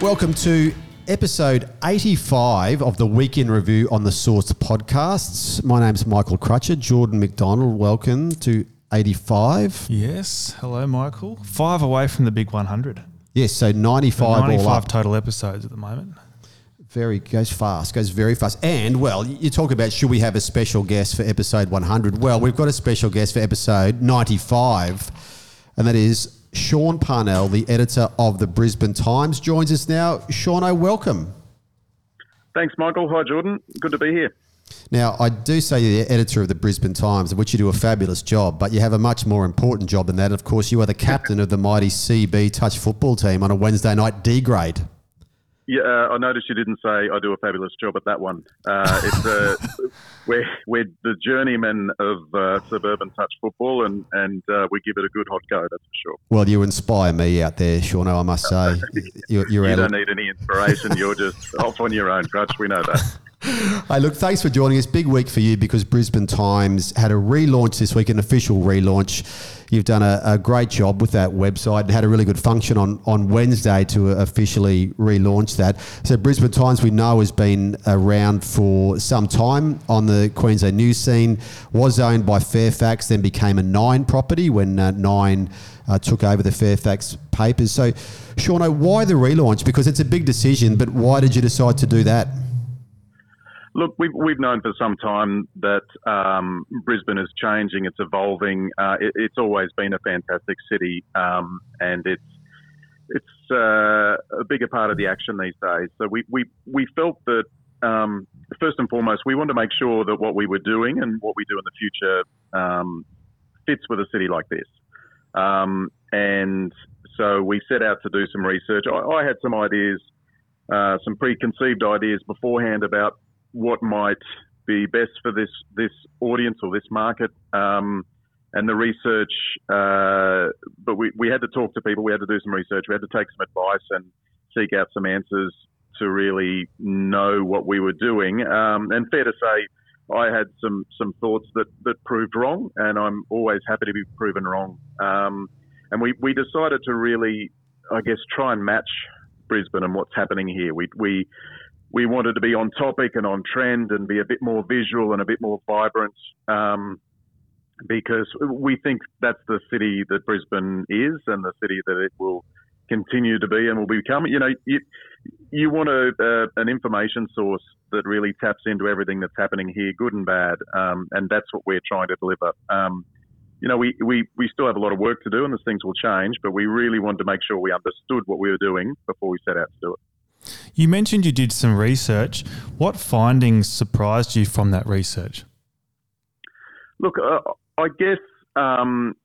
Welcome to episode 85 of the Week In Review on the Source podcasts. My name's Michael Crutcher. Jordan McDonald, welcome to 85. Yes. Hello, Michael. Five away from the big 100. Yes, so 95, all 95 up. total episodes at the moment. Very goes fast, goes very fast. And well, you talk about should we have a special guest for episode 100? Well, we've got a special guest for episode 95, and that is Sean Parnell, the editor of the Brisbane Times, joins us now. Sean, I welcome. Thanks, Michael. Hi, Jordan. Good to be here. Now, I do say you're the editor of the Brisbane Times, of which you do a fabulous job, but you have a much more important job than that. Of course, you are the captain of the mighty CB touch football team on a Wednesday night D grade. Yeah, uh, I noticed you didn't say I do a fabulous job at that one. Uh, it's uh, we're we're the journeymen of uh, suburban touch football, and and uh, we give it a good hot go. That's for sure. Well, you inspire me out there, Sean. I must say, you're, you're You don't need any inspiration. You're just off on your own, Crutch. We know that. Hey, look, thanks for joining us. Big week for you because Brisbane Times had a relaunch this week, an official relaunch. You've done a, a great job with that website and had a really good function on, on Wednesday to officially relaunch that. So, Brisbane Times, we know, has been around for some time on the Queensland news scene, was owned by Fairfax, then became a Nine property when uh, Nine uh, took over the Fairfax papers. So, Shauno, why the relaunch? Because it's a big decision, but why did you decide to do that? Look, we've, we've known for some time that um, Brisbane is changing, it's evolving. Uh, it, it's always been a fantastic city, um, and it's it's uh, a bigger part of the action these days. So we we, we felt that um, first and foremost, we wanted to make sure that what we were doing and what we do in the future um, fits with a city like this. Um, and so we set out to do some research. I, I had some ideas, uh, some preconceived ideas beforehand about what might be best for this this audience or this market. Um, and the research, uh, but we, we had to talk to people, we had to do some research, we had to take some advice and seek out some answers to really know what we were doing. Um, and fair to say, I had some some thoughts that, that proved wrong, and I'm always happy to be proven wrong. Um, and we, we decided to really, I guess, try and match Brisbane and what's happening here. We we we wanted to be on topic and on trend and be a bit more visual and a bit more vibrant. Um, because we think that's the city that Brisbane is and the city that it will continue to be and will become. You know, you, you want a, uh, an information source that really taps into everything that's happening here, good and bad, um, and that's what we're trying to deliver. Um, you know, we, we, we still have a lot of work to do and these things will change, but we really wanted to make sure we understood what we were doing before we set out to do it. You mentioned you did some research. What findings surprised you from that research? Look, uh, I guess um,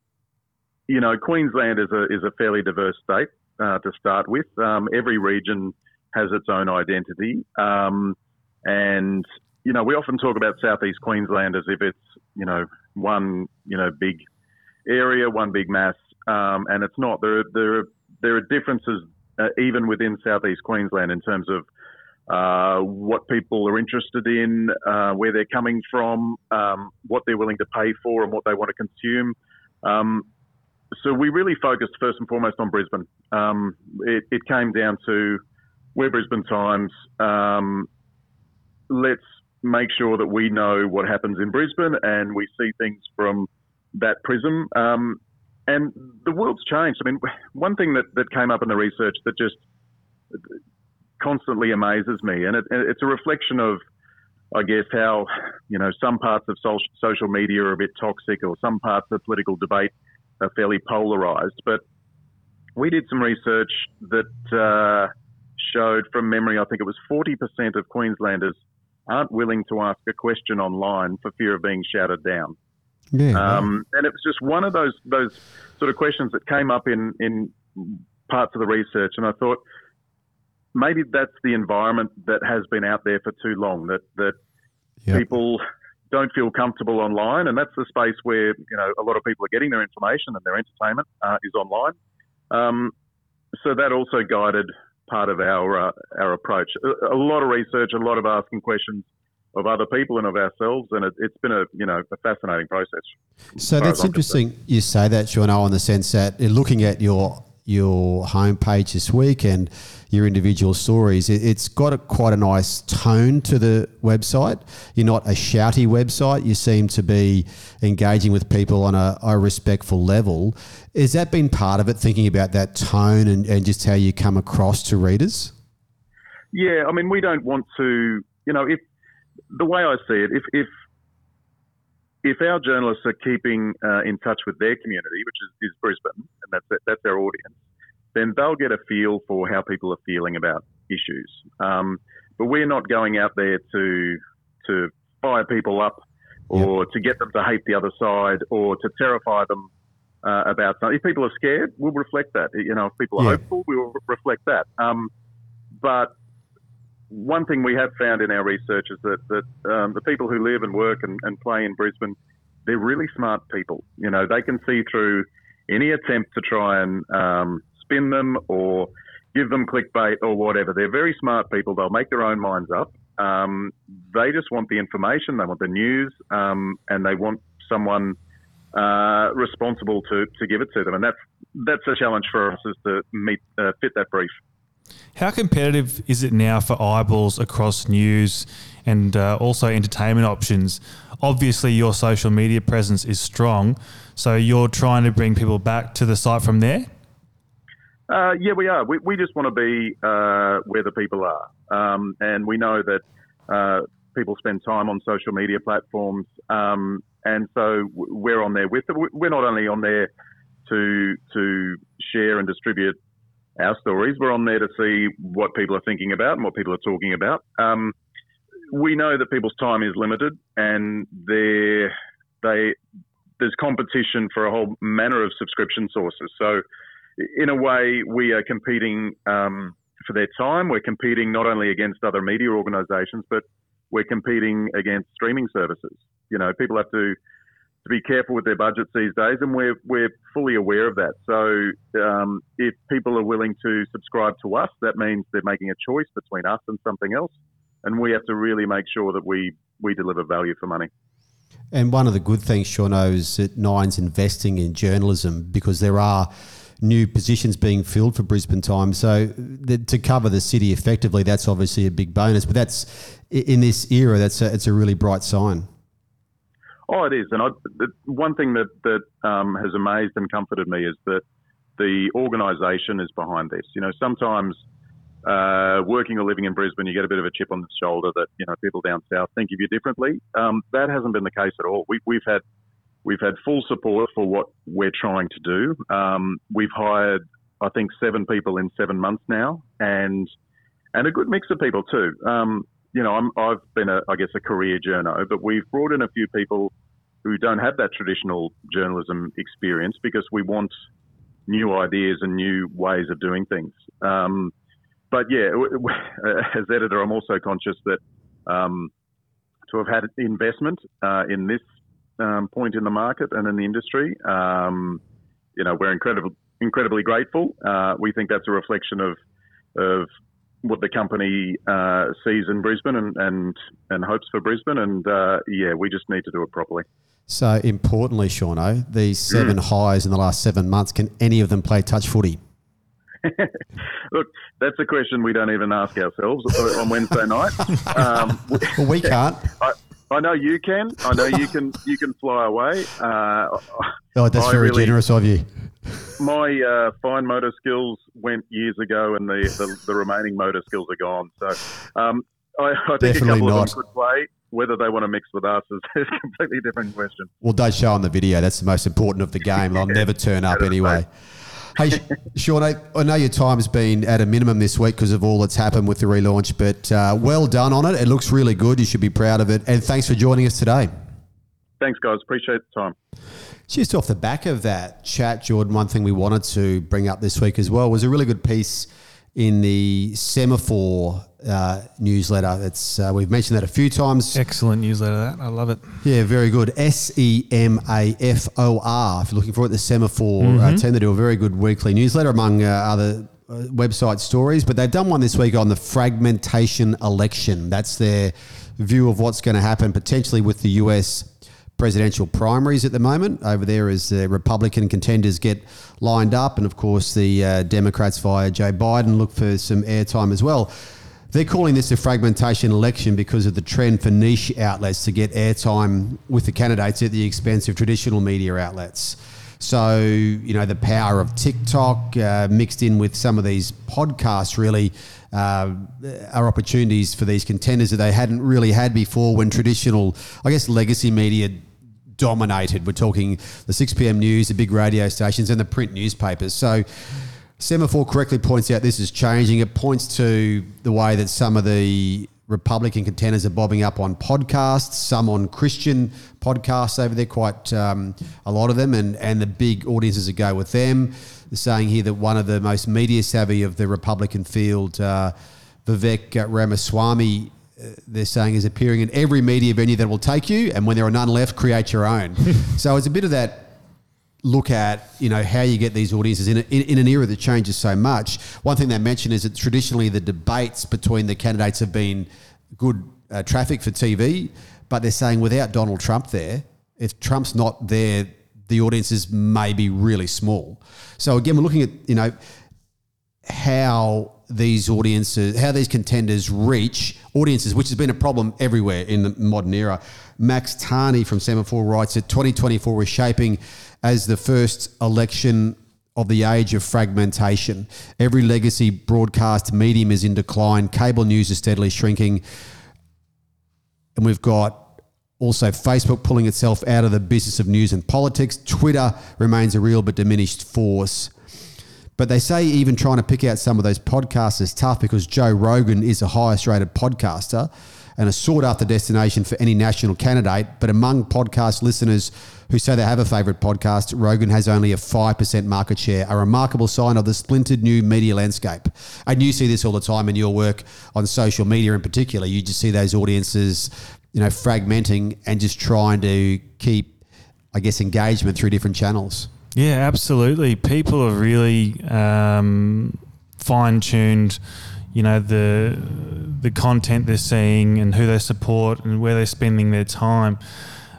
you know Queensland is a is a fairly diverse state uh, to start with. Um, every region has its own identity, um, and you know we often talk about Southeast Queensland as if it's you know one you know big area, one big mass, um, and it's not. There there there are differences uh, even within Southeast Queensland in terms of uh, what people are interested in, uh, where they're coming from, um, what they're willing to pay for, and what they want to consume. Um, so we really focused first and foremost on Brisbane. Um, it, it, came down to we're Brisbane Times. Um, let's make sure that we know what happens in Brisbane and we see things from that prism. Um, and the world's changed. I mean, one thing that, that came up in the research that just constantly amazes me, and it, it's a reflection of, I guess, how you know some parts of social media are a bit toxic, or some parts of political debate are fairly polarized. But we did some research that uh, showed, from memory, I think it was 40% of Queenslanders aren't willing to ask a question online for fear of being shouted down. Yeah, um, and it was just one of those those sort of questions that came up in in parts of the research, and I thought maybe that's the environment that has been out there for too long. That that yep. people don't feel comfortable online, and that's the space where you know a lot of people are getting their information and their entertainment uh, is online. Um, so that also guided part of our uh, our approach. A, a, lot of research, a lot of asking questions of other people and of ourselves, and it, has been a you know a fascinating process. So that's interesting. You say that, Sean, O in the sense that looking at your your homepage this week and your individual stories, it, it's got a, quite a nice tone to the website. You're not a shouty website. You seem to be engaging with people on a, a respectful level. Has that been part of it, thinking about that tone and, and just how you come across to readers? Yeah, I mean, we don't want to, you know, if the way I see it, if if if our journalists are keeping uh, in touch with their community, which is, is Brisbane, and that's that's their audience, then they'll get a feel for how people are feeling about issues. Um, but we're not going out there to to fire people up or yep. to get them to hate the other side or to terrify them uh, about something. If people are scared, we'll reflect that. You know, if people are yeah. hopeful, we will reflect that. Um, but one thing we have found in our research is that, that um, the people who live and work and, and play in Brisbane, they're really smart people. You know, they can see through any attempt to try and um, spin them or give them clickbait or whatever. They're very smart people. They'll make their own minds up. Um, they just want the information, they want the news, um, and they want someone uh, responsible to, to give it to them. And that's that's a challenge for us is to meet uh, fit that brief. How competitive is it now for eyeballs across news and uh, also entertainment options? Obviously, your social media presence is strong, so you're trying to bring people back to the site from there. Uh, yeah, we are. We, we just want to be uh, where the people are, um, and we know that uh, people spend time on social media platforms, um, and so we're on there with them. We're not only on there to to share and distribute our stories. We're on there to see what people are thinking about and what people are talking about. Um, we know that people's time is limited, and they there's competition for a whole manner of subscription sources. So, in a way, we are competing um, for their time. We're competing not only against other media organisations, but we're competing against streaming services. You know, people have to to be careful with their budgets these days, and we're we're fully aware of that. So um, if people are willing to subscribe to us, that means they're making a choice between us and something else, and we have to really make sure that we we deliver value for money. And one of the good things, Seano, is that Nine's investing in journalism because there are new positions being filled for Brisbane Times. So the, to cover the city effectively, that's obviously a big bonus. But that's in this era, that's a, it's a really bright sign. Oh, it is. And I, the, one thing that, that um, has amazed and comforted me is that the organisation is behind this. You know, sometimes uh, working or living in Brisbane, you get a bit of a chip on the shoulder that you know people down south think of you differently. Um, that hasn't been the case at all. We, have had we've had full support for what we're trying to do. Um, we've hired, I think, seven people in seven months now, and and a good mix of people too. Um, you know, i have been, a, I guess, a career journo, but we've brought in a few people who don't have that traditional journalism experience because we want new ideas and new ways of doing things. Um, but yeah, as editor, I'm also conscious that um, to have had investment uh, in this um, point in the market and in the industry, um, you know, we're incredibly incredibly grateful. Uh, we think that's a reflection of of what the company uh, sees in Brisbane and, and, and hopes for Brisbane. And uh, yeah, we just need to do it properly. So importantly, Seano, these seven mm. hires in the last seven months, can any of them play touch footy? Look, that's a question we don't even ask ourselves on Wednesday night. Um, well, we can't. I, I, know you can. I know you can. You can fly away. Uh, oh, that's I very really, generous of you my uh, fine motor skills went years ago, and the, the, the remaining motor skills are gone. So um, I, I think Definitely a couple not. of them could play. Whether they want to mix with us is, is a completely different question. Well, don't show on the video. That's the most important of the game. They'll never turn up anyway. Hey, Sean, I, I, know your time's been at a minimum this week because of all that's happened with the relaunch, but uh, well done on it. It looks really good. You should be proud of it. And thanks for joining us today. Thanks, guys. Appreciate the time. Just off the back of that chat, Jordan, one thing we wanted to bring up this week as well was a really good piece in the Semafor uh, newsletter. It's uh, we've mentioned that a few times. Excellent newsletter, that I love it. Yeah, very good. S E M A F O R. If you're looking for it, the Semafor uh, mm-hmm. uh, team they do a very good weekly newsletter among uh, other uh, website stories. But they've done one this week on the fragmentation election. That's their view of what's going to happen potentially with the US presidential primaries at the moment over there as the Republican contenders get lined up, and of course the uh, Democrats via Joe Biden look for some airtime as well. They're calling this a fragmentation election because of the trend for niche outlets to get airtime with the candidates at the expense of traditional media outlets. So, you know, the power of TikTok uh, mixed in with some of these podcasts really uh, are opportunities for these contenders that they hadn't really had before when traditional, I guess, legacy media dominated. We're talking the 6 p.m. news, the big radio stations, and the print newspapers. So, Semafor correctly points out this is changing. It points to the way that some of the Republican contenders are bobbing up on podcasts, some on Christian podcasts over there, quite um, a lot of them, and, and the big audiences that go with them. They're saying here that one of the most media savvy of the Republican field, uh, Vivek Ramaswamy, uh, they're saying is appearing in every media venue that will take you, and when there are none left, create your own. so it's a bit of that look at you know how you get these audiences in, a, in, in an era that changes so much. One thing they mention is that traditionally the debates between the candidates have been good uh, traffic for TV, but they're saying without Donald Trump there, if Trump's not there, the audiences may be really small. So again, we're looking at you know how these audiences, how these contenders reach audiences, which has been a problem everywhere in the modern era. Max Tani from Semafor writes that 2024 is shaping as the first election of the age of fragmentation. Every legacy broadcast medium is in decline. Cable news is steadily shrinking. And we've got also Facebook pulling itself out of the business of news and politics. Twitter remains a real but diminished force. But they say even trying to pick out some of those podcasts is tough because Joe Rogan is the highest rated podcaster and a sought after destination for any national candidate. But among podcast listeners who say they have a favourite podcast, Rogan has only a 5% market share, a remarkable sign of the splintered new media landscape. And you see this all the time in your work on social media in particular. You just see those audiences, you know, fragmenting and just trying to keep, I guess, engagement through different channels. Yeah, absolutely. People are really um, fine tuned you know the the content they're seeing and who they support and where they're spending their time.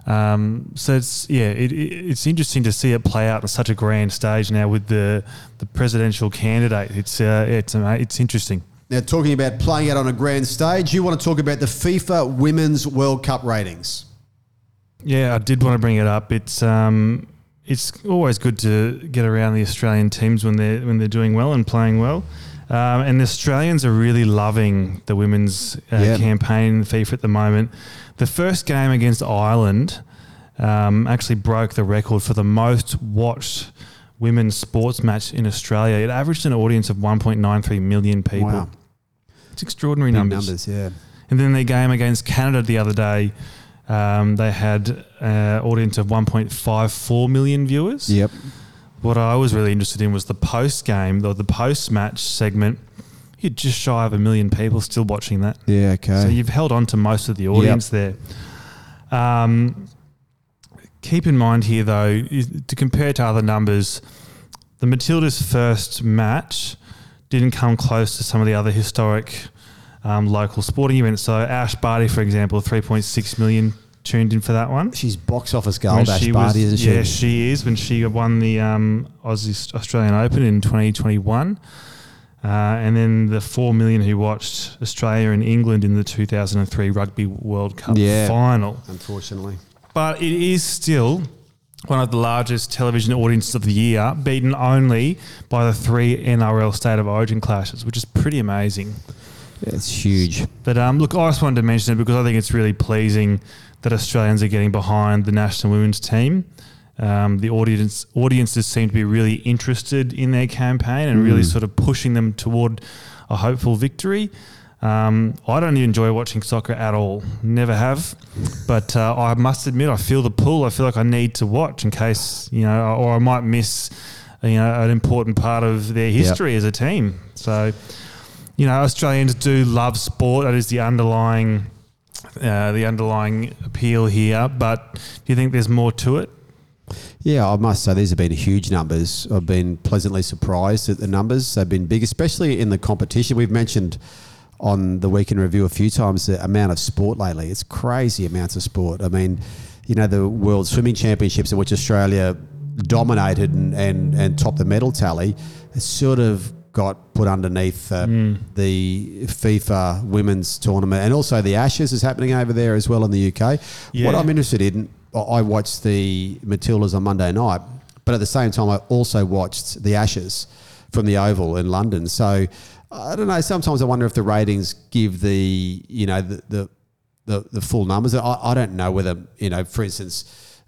Um, so it's yeah, it, it, it's interesting to see it play out on such a grand stage now with the the presidential candidate. It's uh, it's it's interesting. Now, talking about playing out on a grand stage, you want to talk about the FIFA Women's World Cup ratings. Yeah, I did want to bring it up. It's um, it's always good to get around the Australian teams when they're when they're doing well and playing well. Um, and the Australians are really loving the women's uh, yep. campaign in FIFA at the moment. The first game against Ireland um, actually broke the record for the most watched women's sports match in Australia. It averaged an audience of 1.93 million people. Wow. It's extraordinary Big numbers. numbers. Yeah. And then their game against Canada the other day, um, they had an uh, audience of 1.54 million viewers. Yep. What I was really interested in was the post game, or the post match segment. You're just shy of a million people still watching that. Yeah, okay. So you've held on to most of the audience yep. there. Um, keep in mind here, though, to compare to other numbers, the Matildas' first match didn't come close to some of the other historic um, local sporting events. So Ash Barty, for example, 3.6 million tuned in for that one. She's box office gold, Ash Barty, isn't she? Yeah, she is. When she won the um, Aussie Australian Open in 2021. Uh, and then the 4 million who watched Australia and England in the 2003 Rugby World Cup yeah, final. Unfortunately. But it is still one of the largest television audiences of the year, beaten only by the three NRL State of Origin clashes, which is pretty amazing. Yeah, it's huge. But um, look, I just wanted to mention it because I think it's really pleasing that Australians are getting behind the national women's team. Um, the audience audiences seem to be really interested in their campaign and mm. really sort of pushing them toward a hopeful victory. Um, I don't enjoy watching soccer at all, never have. But uh, I must admit, I feel the pull. I feel like I need to watch in case you know, or I might miss you know an important part of their history yep. as a team. So, you know, Australians do love sport. That is the underlying uh, the underlying appeal here. But do you think there's more to it? Yeah, I must say these have been huge numbers. I've been pleasantly surprised at the numbers. They've been big, especially in the competition. We've mentioned on the Week In Review a few times the amount of sport lately. It's crazy amounts of sport. I mean, you know, the World Swimming Championships in which Australia dominated and, and, and topped the medal tally, has sort of got put underneath uh, Mm. the FIFA women's tournament. And also the Ashes is happening over there as well in the UK. Yeah. What I'm interested in, I- watched the Matildas on Monday night, but at the same time, I also watched the Ashes from the Oval in London. So I don't know. Sometimes I wonder if the ratings give the, you know, the, the, the, the full numbers. I, I don't know whether, you know, for instance,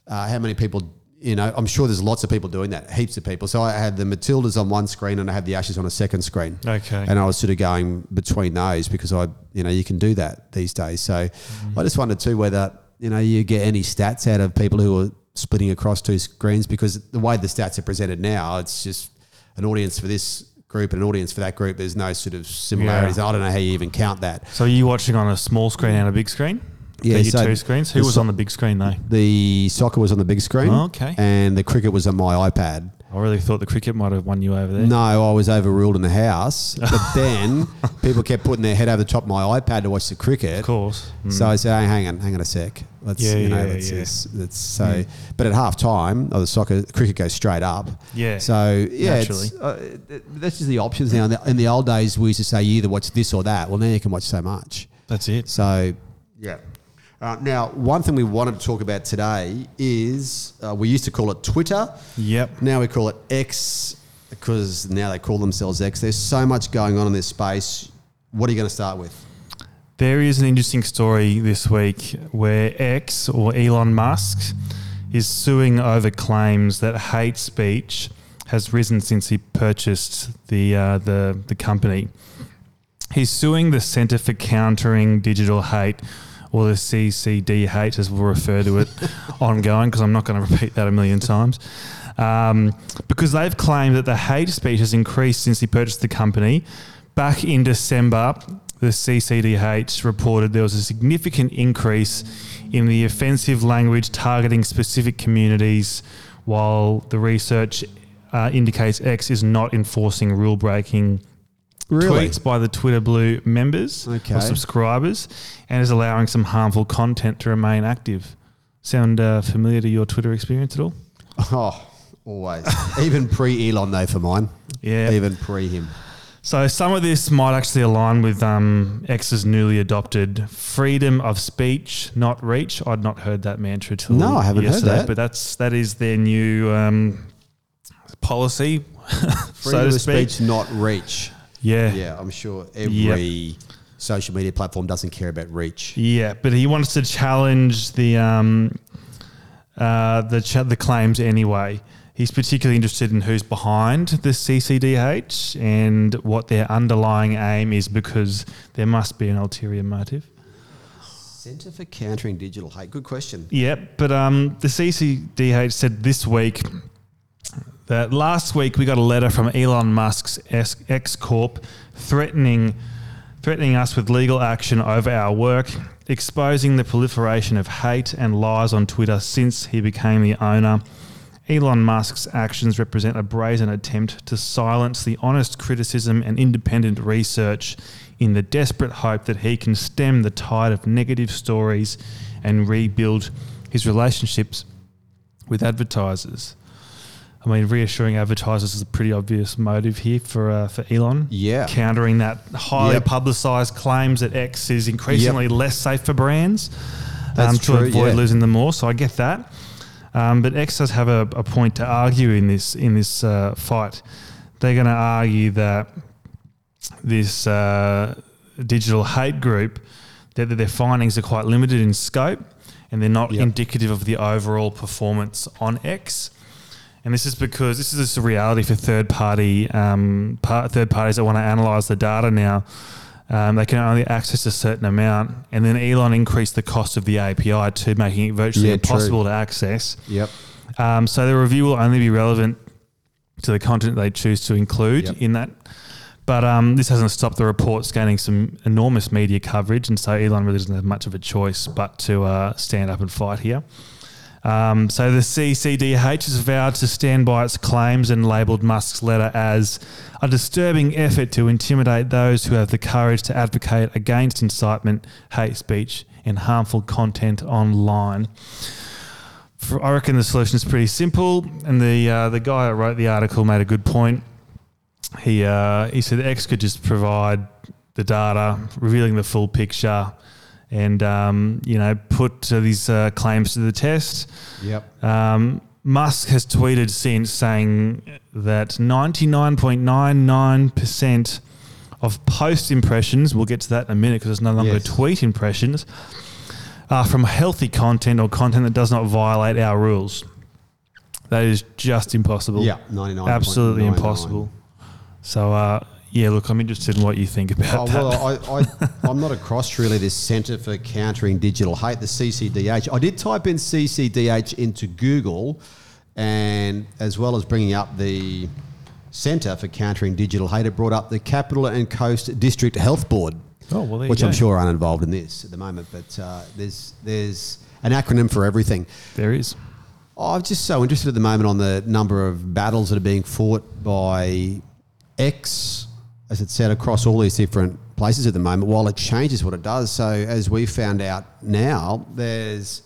uh, how many people, you know, I'm sure there's lots of people doing that, heaps of people. So I had the Matildas on one screen and I had the Ashes on a second screen. Okay. And I was sort of going between those because I, you know, you can do that these days. So mm-hmm. I just wondered too whether, you know, you get any stats out of people who are splitting across two screens because the way the stats are presented now, it's just an audience for this group and an audience for that group. There's no sort of similarities. I don't know how you even count that. So are you watching on a small screen and a big screen? Yeah, so two screens? Who was so- on the big screen though? The soccer was on the big screen. Oh, okay. And the cricket was on my iPad. I really thought the cricket might have won you over there. No, I was overruled in the house. But then people kept putting their head over the top of my iPad to watch the cricket. Of course. Mm. So I said, hey, hang on, hang on a sec. Let's, Yeah, you know, yeah, let's, yeah. let's, let's so. But at half time, oh, the soccer, cricket goes straight up. Yeah, So yeah, naturally. uh, th- that's just the options now. In the, in the old days, we used to say you either watch this or that. Well, now you can watch so much. That's it. So yeah. Uh, now, one thing we wanted to talk about today is uh, we used to call it Twitter. Yep. Now we call it X because now they call themselves X. There's so much going on in this space. What are you going to start with? There is an interesting story this week where X or Elon Musk is suing over claims that hate speech has risen since he purchased the uh, the the company. He's suing the Centre for Countering Digital Hate, or the CCDH as we'll refer to it ongoing, because I'm not going to repeat that a million times. Um, because they've claimed that the hate speech has increased since he purchased the company. Back in December, the CCDH reported there was a significant increase in the offensive language targeting specific communities, while the research uh, indicates X is not enforcing rule breaking Really? tweets by the Twitter Blue members Okay. or subscribers and is allowing some harmful content to remain active. Sound uh, familiar to your Twitter experience at all? Oh, always. Even pre Elon, though, for mine. Yeah. Even pre him. So some of this might actually align with um, X's newly adopted freedom of speech, not reach. I'd not heard that mantra till No, I haven't heard that. but that's that is their new um, policy, Freedom so to of speak. speech, not reach. Yeah. Yeah, I'm sure every social media platform doesn't care about reach. Yeah, but he wants to challenge the um, uh, the ch- the claims anyway. He's particularly interested in who's behind the CCDH and what their underlying aim is, because there must be an ulterior motive. Centre for Countering Digital Hate. Good question. Yep, but um, the CCDH said this week that last week we got a letter from Elon Musk's X Corp threatening threatening us with legal action over our work, exposing the proliferation of hate and lies on Twitter since he became the owner. Elon Musk's actions represent a brazen attempt to silence the honest criticism and independent research in the desperate hope that he can stem the tide of negative stories and rebuild his relationships with advertisers. I mean, reassuring advertisers is a pretty obvious motive here for uh, for Elon. Yeah. countering that highly Yep. publicised claims that X is increasingly less safe for brands That's um, to true, avoid yeah. losing them more. So I get that. Um, but X does have a, a point to argue in this in this uh, fight. They're going to argue that this uh, digital hate group that, that their findings are quite limited in scope and they're not Yep. indicative of the overall performance on X. And this is because this is just a reality for third party um, par- third parties that want to analyze the data now. Um, they can only access a certain amount, and then Elon increased the cost of the API to making it virtually Yeah, true. impossible to access. Yep. Um, so the review will only be relevant to the content they choose to include Yep. in that. But um, this hasn't stopped the reports gaining some enormous media coverage, and so Elon really doesn't have much of a choice but to uh, stand up and fight here. Um, so the CCDH has vowed to stand by its claims and labelled Musk's letter as a disturbing effort to intimidate those who have the courage to advocate against incitement, hate speech, and harmful content online. for, I reckon the solution is pretty simple, and the uh, the guy that wrote the article made a good point. He uh, he said X could just provide the data, revealing the full picture, and um, you know put uh, these uh, claims to the test. Yep. Um, Musk has tweeted since saying that 99.99% of post impressions, we'll get to that in a minute because it's no longer Yes. tweet impressions, are from healthy content or content that does not violate our rules. That is just impossible. Yeah, 99. Absolutely impossible. So, uh, yeah, look, I'm interested in what you think about Oh, that. well, I, I, I'm not across really this Centre for Countering Digital Hate, the CCDH. I did type in CCDH into Google, and as well as bringing up the Centre for Countering Digital Hate, it brought up the Capital and Coast District Health Board, Oh, well, there you which I'm sure aren't involved in this at the moment. But uh, there's there's an acronym for everything. there is. Oh, I'm just so interested at the moment on the number of battles that are being fought by X, as it said, across all these different places at the moment, while it changes what it does. So, as we found out now, there's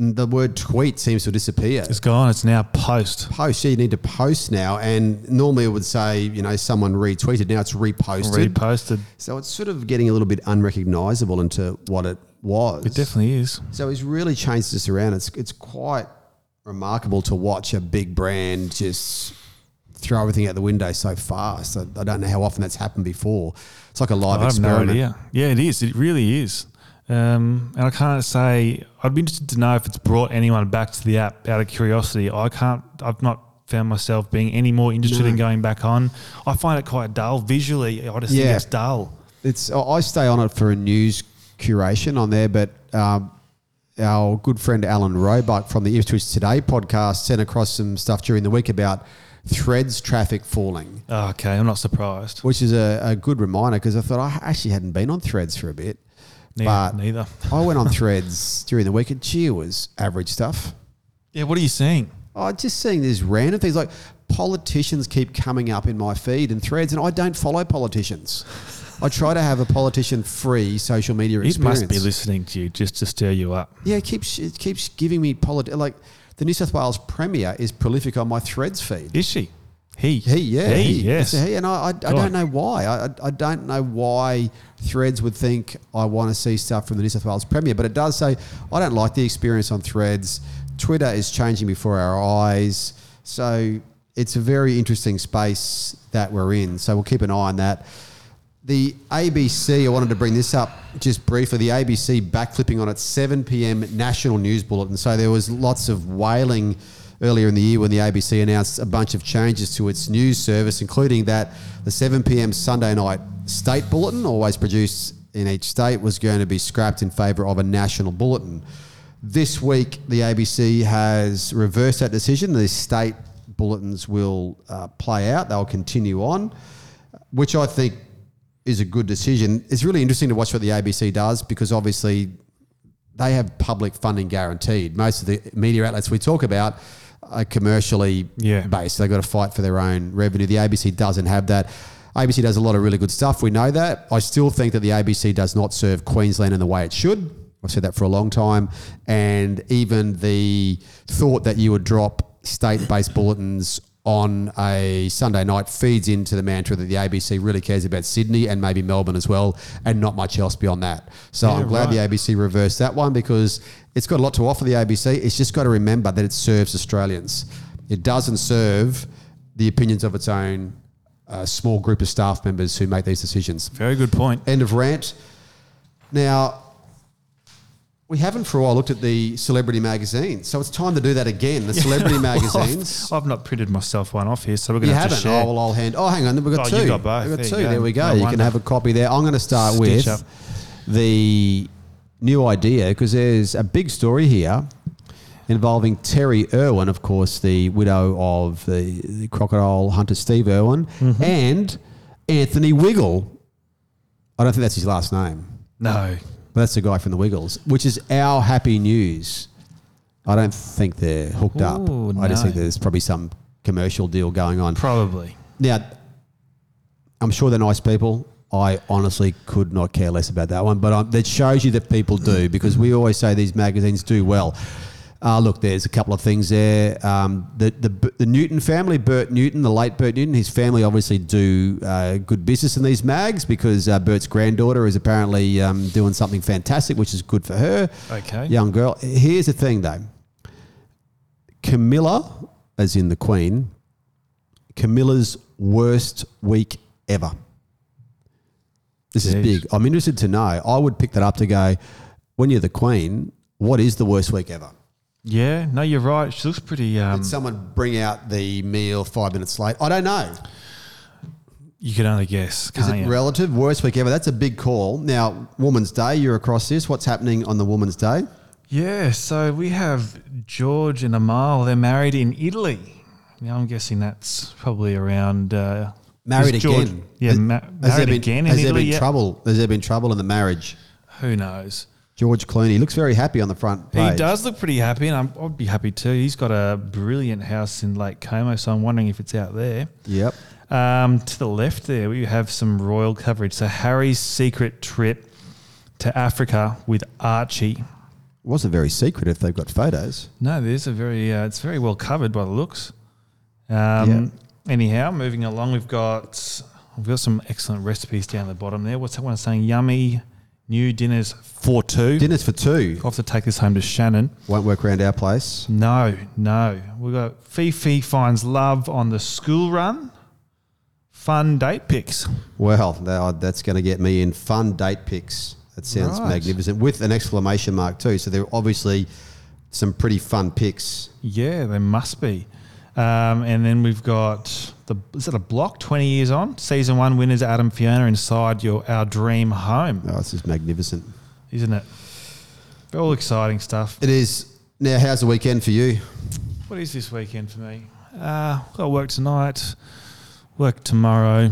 the word tweet seems to disappear. It's gone. It's now post. Post, yeah, you need to post now. And normally it would say, you know, someone retweeted. Now it's reposted. Reposted. so it's sort of getting a little bit unrecognizable into what it was. It definitely is. So he's really changed this around. It's it's quite remarkable to watch a big brand just throw everything out the window so fast. I, I don't know how often that's happened before. It's like a live I have no experiment. idea. Yeah, it is. It really is. Um, and I can't say. I'd be interested to know if it's brought anyone back to the app out of curiosity. I can't. I've not found myself being any more interested No. in going back on. I find it quite dull visually. I just think it's dull. It's I stay on it for a news curation on there, but um, our good friend Alan Roebuck from the Ipswich Today podcast sent across some stuff during the week about Threads traffic falling. Okay, I'm not surprised. which is a, a good reminder because I thought I actually hadn't been on Threads for a bit. Neither. but neither. I went on Threads during the week and gee, was average stuff. Yeah. What are you seeing? Oh, just seeing these random things like politicians keep coming up in my feed and Threads, and I don't follow politicians. I try to have a politician-free social media It experience. must be listening to you just to stir you up. Yeah, it keeps it keeps giving me polit like the New South Wales Premier is prolific on my Threads feed. Is she? He. He, yeah, He. he, yes. He, and I, I, I don't know why. I, I- I don't know why Threads would think I want to see stuff from the New South Wales Premier, but it does say I don't like the experience on Threads. Twitter is changing before our eyes, so it's a very interesting space that we're in. So we'll keep an eye on that. The ABC, I wanted to bring this up just briefly. The ABC backflipping on its 7 p.m. national news bulletin. So there was lots of wailing earlier in the year when the ABC announced a bunch of changes to its news service, including that the 7 p.m. Sunday night state bulletin, always produced in each state, was going to be scrapped in favour of a national bulletin. This week, the ABC has reversed that decision. The state bulletins will uh, play out, they'll continue on, which I think is a good decision. It's really interesting to watch what the ABC does because obviously they have public funding guaranteed. Most of the media outlets we talk about are commercially Yeah. based. They've got to fight for their own revenue. The ABC doesn't have that. ABC does a lot of really good stuff. We know that. I still think that the ABC does not serve Queensland in the way it should. I've said that for a long time. And even the thought that you would drop state based bulletins on a Sunday night feeds into the mantra that the ABC really cares about Sydney and maybe Melbourne as well, and not much else beyond that. So Yeah, I'm glad right. the ABC reversed that one because it's got a lot to offer the ABC. It's just got to remember that it serves Australians. It doesn't serve the opinions of its own uh, small group of staff members who make these decisions. Very good point. End of rant. Now, we haven't for a while looked at the celebrity magazines, so it's time to do that again. The celebrity magazines. I've not printed myself one off here, so we're going You to have haven't? to share. Oh, well, I'll hand. Oh, hang on. We've got Oh, two. you got both. We've got There two. you go. There we go. No you wonder. can have a copy there. I'm going to start Stitch with up. the New Idea because there's a big story here involving Terri Irwin, of course, the widow of the, the crocodile hunter Steve Irwin, Mm-hmm. and Anthony Wiggle. I don't think that's his last name. no. But that's the guy from the Wiggles, which is our happy news. I don't think they're hooked up. Ooh, I just no. think there's probably some commercial deal going on. Probably. Now, I'm sure they're nice people. I honestly could not care less about that one, but um, that shows you that people do because we always say these magazines do well. Uh, look, there's a couple of things there. Um, the, the the Newton family, Bert Newton, the late Bert Newton, his family obviously do uh, good business in these mags because uh, Bert's granddaughter is apparently um, doing something fantastic, which is good for her. Okay. Young girl. Here's the thing, though. Camilla, as in the Queen, Camilla's worst week ever. This is big. I'm interested to know. I would pick that up to go, when you're the Queen, what is the worst week ever? Yeah, no, you're right. She looks pretty. Um, Did someone bring out the meal five minutes late? I don't know. you can only guess, Is can't it you? relative? Worst week ever? That's a big call. Now, Woman's Day, you're across this. What's happening on the Woman's Day? yeah, so we have George and Amal. They're married in Italy. Now I'm guessing that's probably around. Uh, Married George- again. Yeah, Has- ma- has married been, again in Has there been yeah. trouble? Has there been trouble in the marriage? Who knows? George Clooney looks very happy on the front page. He does look pretty happy, and I'm, I'd be happy too. He's got a brilliant house in Lake Como, so I'm wondering if it's out there. Yep. Um, to the left there, we have some royal coverage. So Harry's secret trip to Africa with Archie. Wasn't very secret if they've got photos. No, there's a very. Uh, it's very well covered by the looks. Um, Anyhow, moving along, we've got we've got some excellent recipes down the bottom there. What's that one saying? Yummy new dinners for two. Dinners for two. I'll have to take this home to Shannon. Won't work around our place. No, no. We've got Fifi finds love on the school run. Fun date pics. Well, that's going to get me in fun date pics. That sounds Right. magnificent with an exclamation mark too. So there are obviously some pretty fun pics. Yeah, they must be. Um, and then we've got the is it a block? Twenty years on, season one winners Adam Fiona inside your our dream home, Oh, this is magnificent. isn't it? All exciting stuff. It is. Now, how's the weekend for you? What is this weekend for me? Uh, got work tonight, work tomorrow,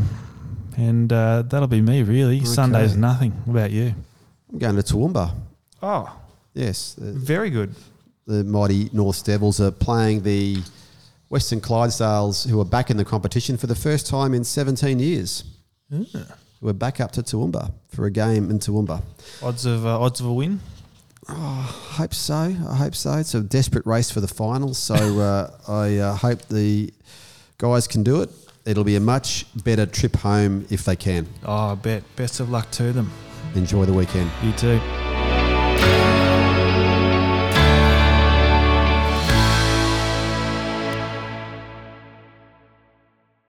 and uh, that'll be me really. Sunday's nothing. What about you? I'm going to Toowoomba. Oh, Yes, the, very good. the mighty North Devils are playing the Western Clydesdales, who are back in the competition for the first time in 17 years. We're back up to Toowoomba for a game in Toowoomba. Odds of uh, odds of a win. I hope so. I hope so. It's a desperate race for the finals, so uh, I uh, hope the guys can do it. It'll be a much better trip home if they can. Oh, I bet. Best of luck to them. Enjoy the weekend. You too.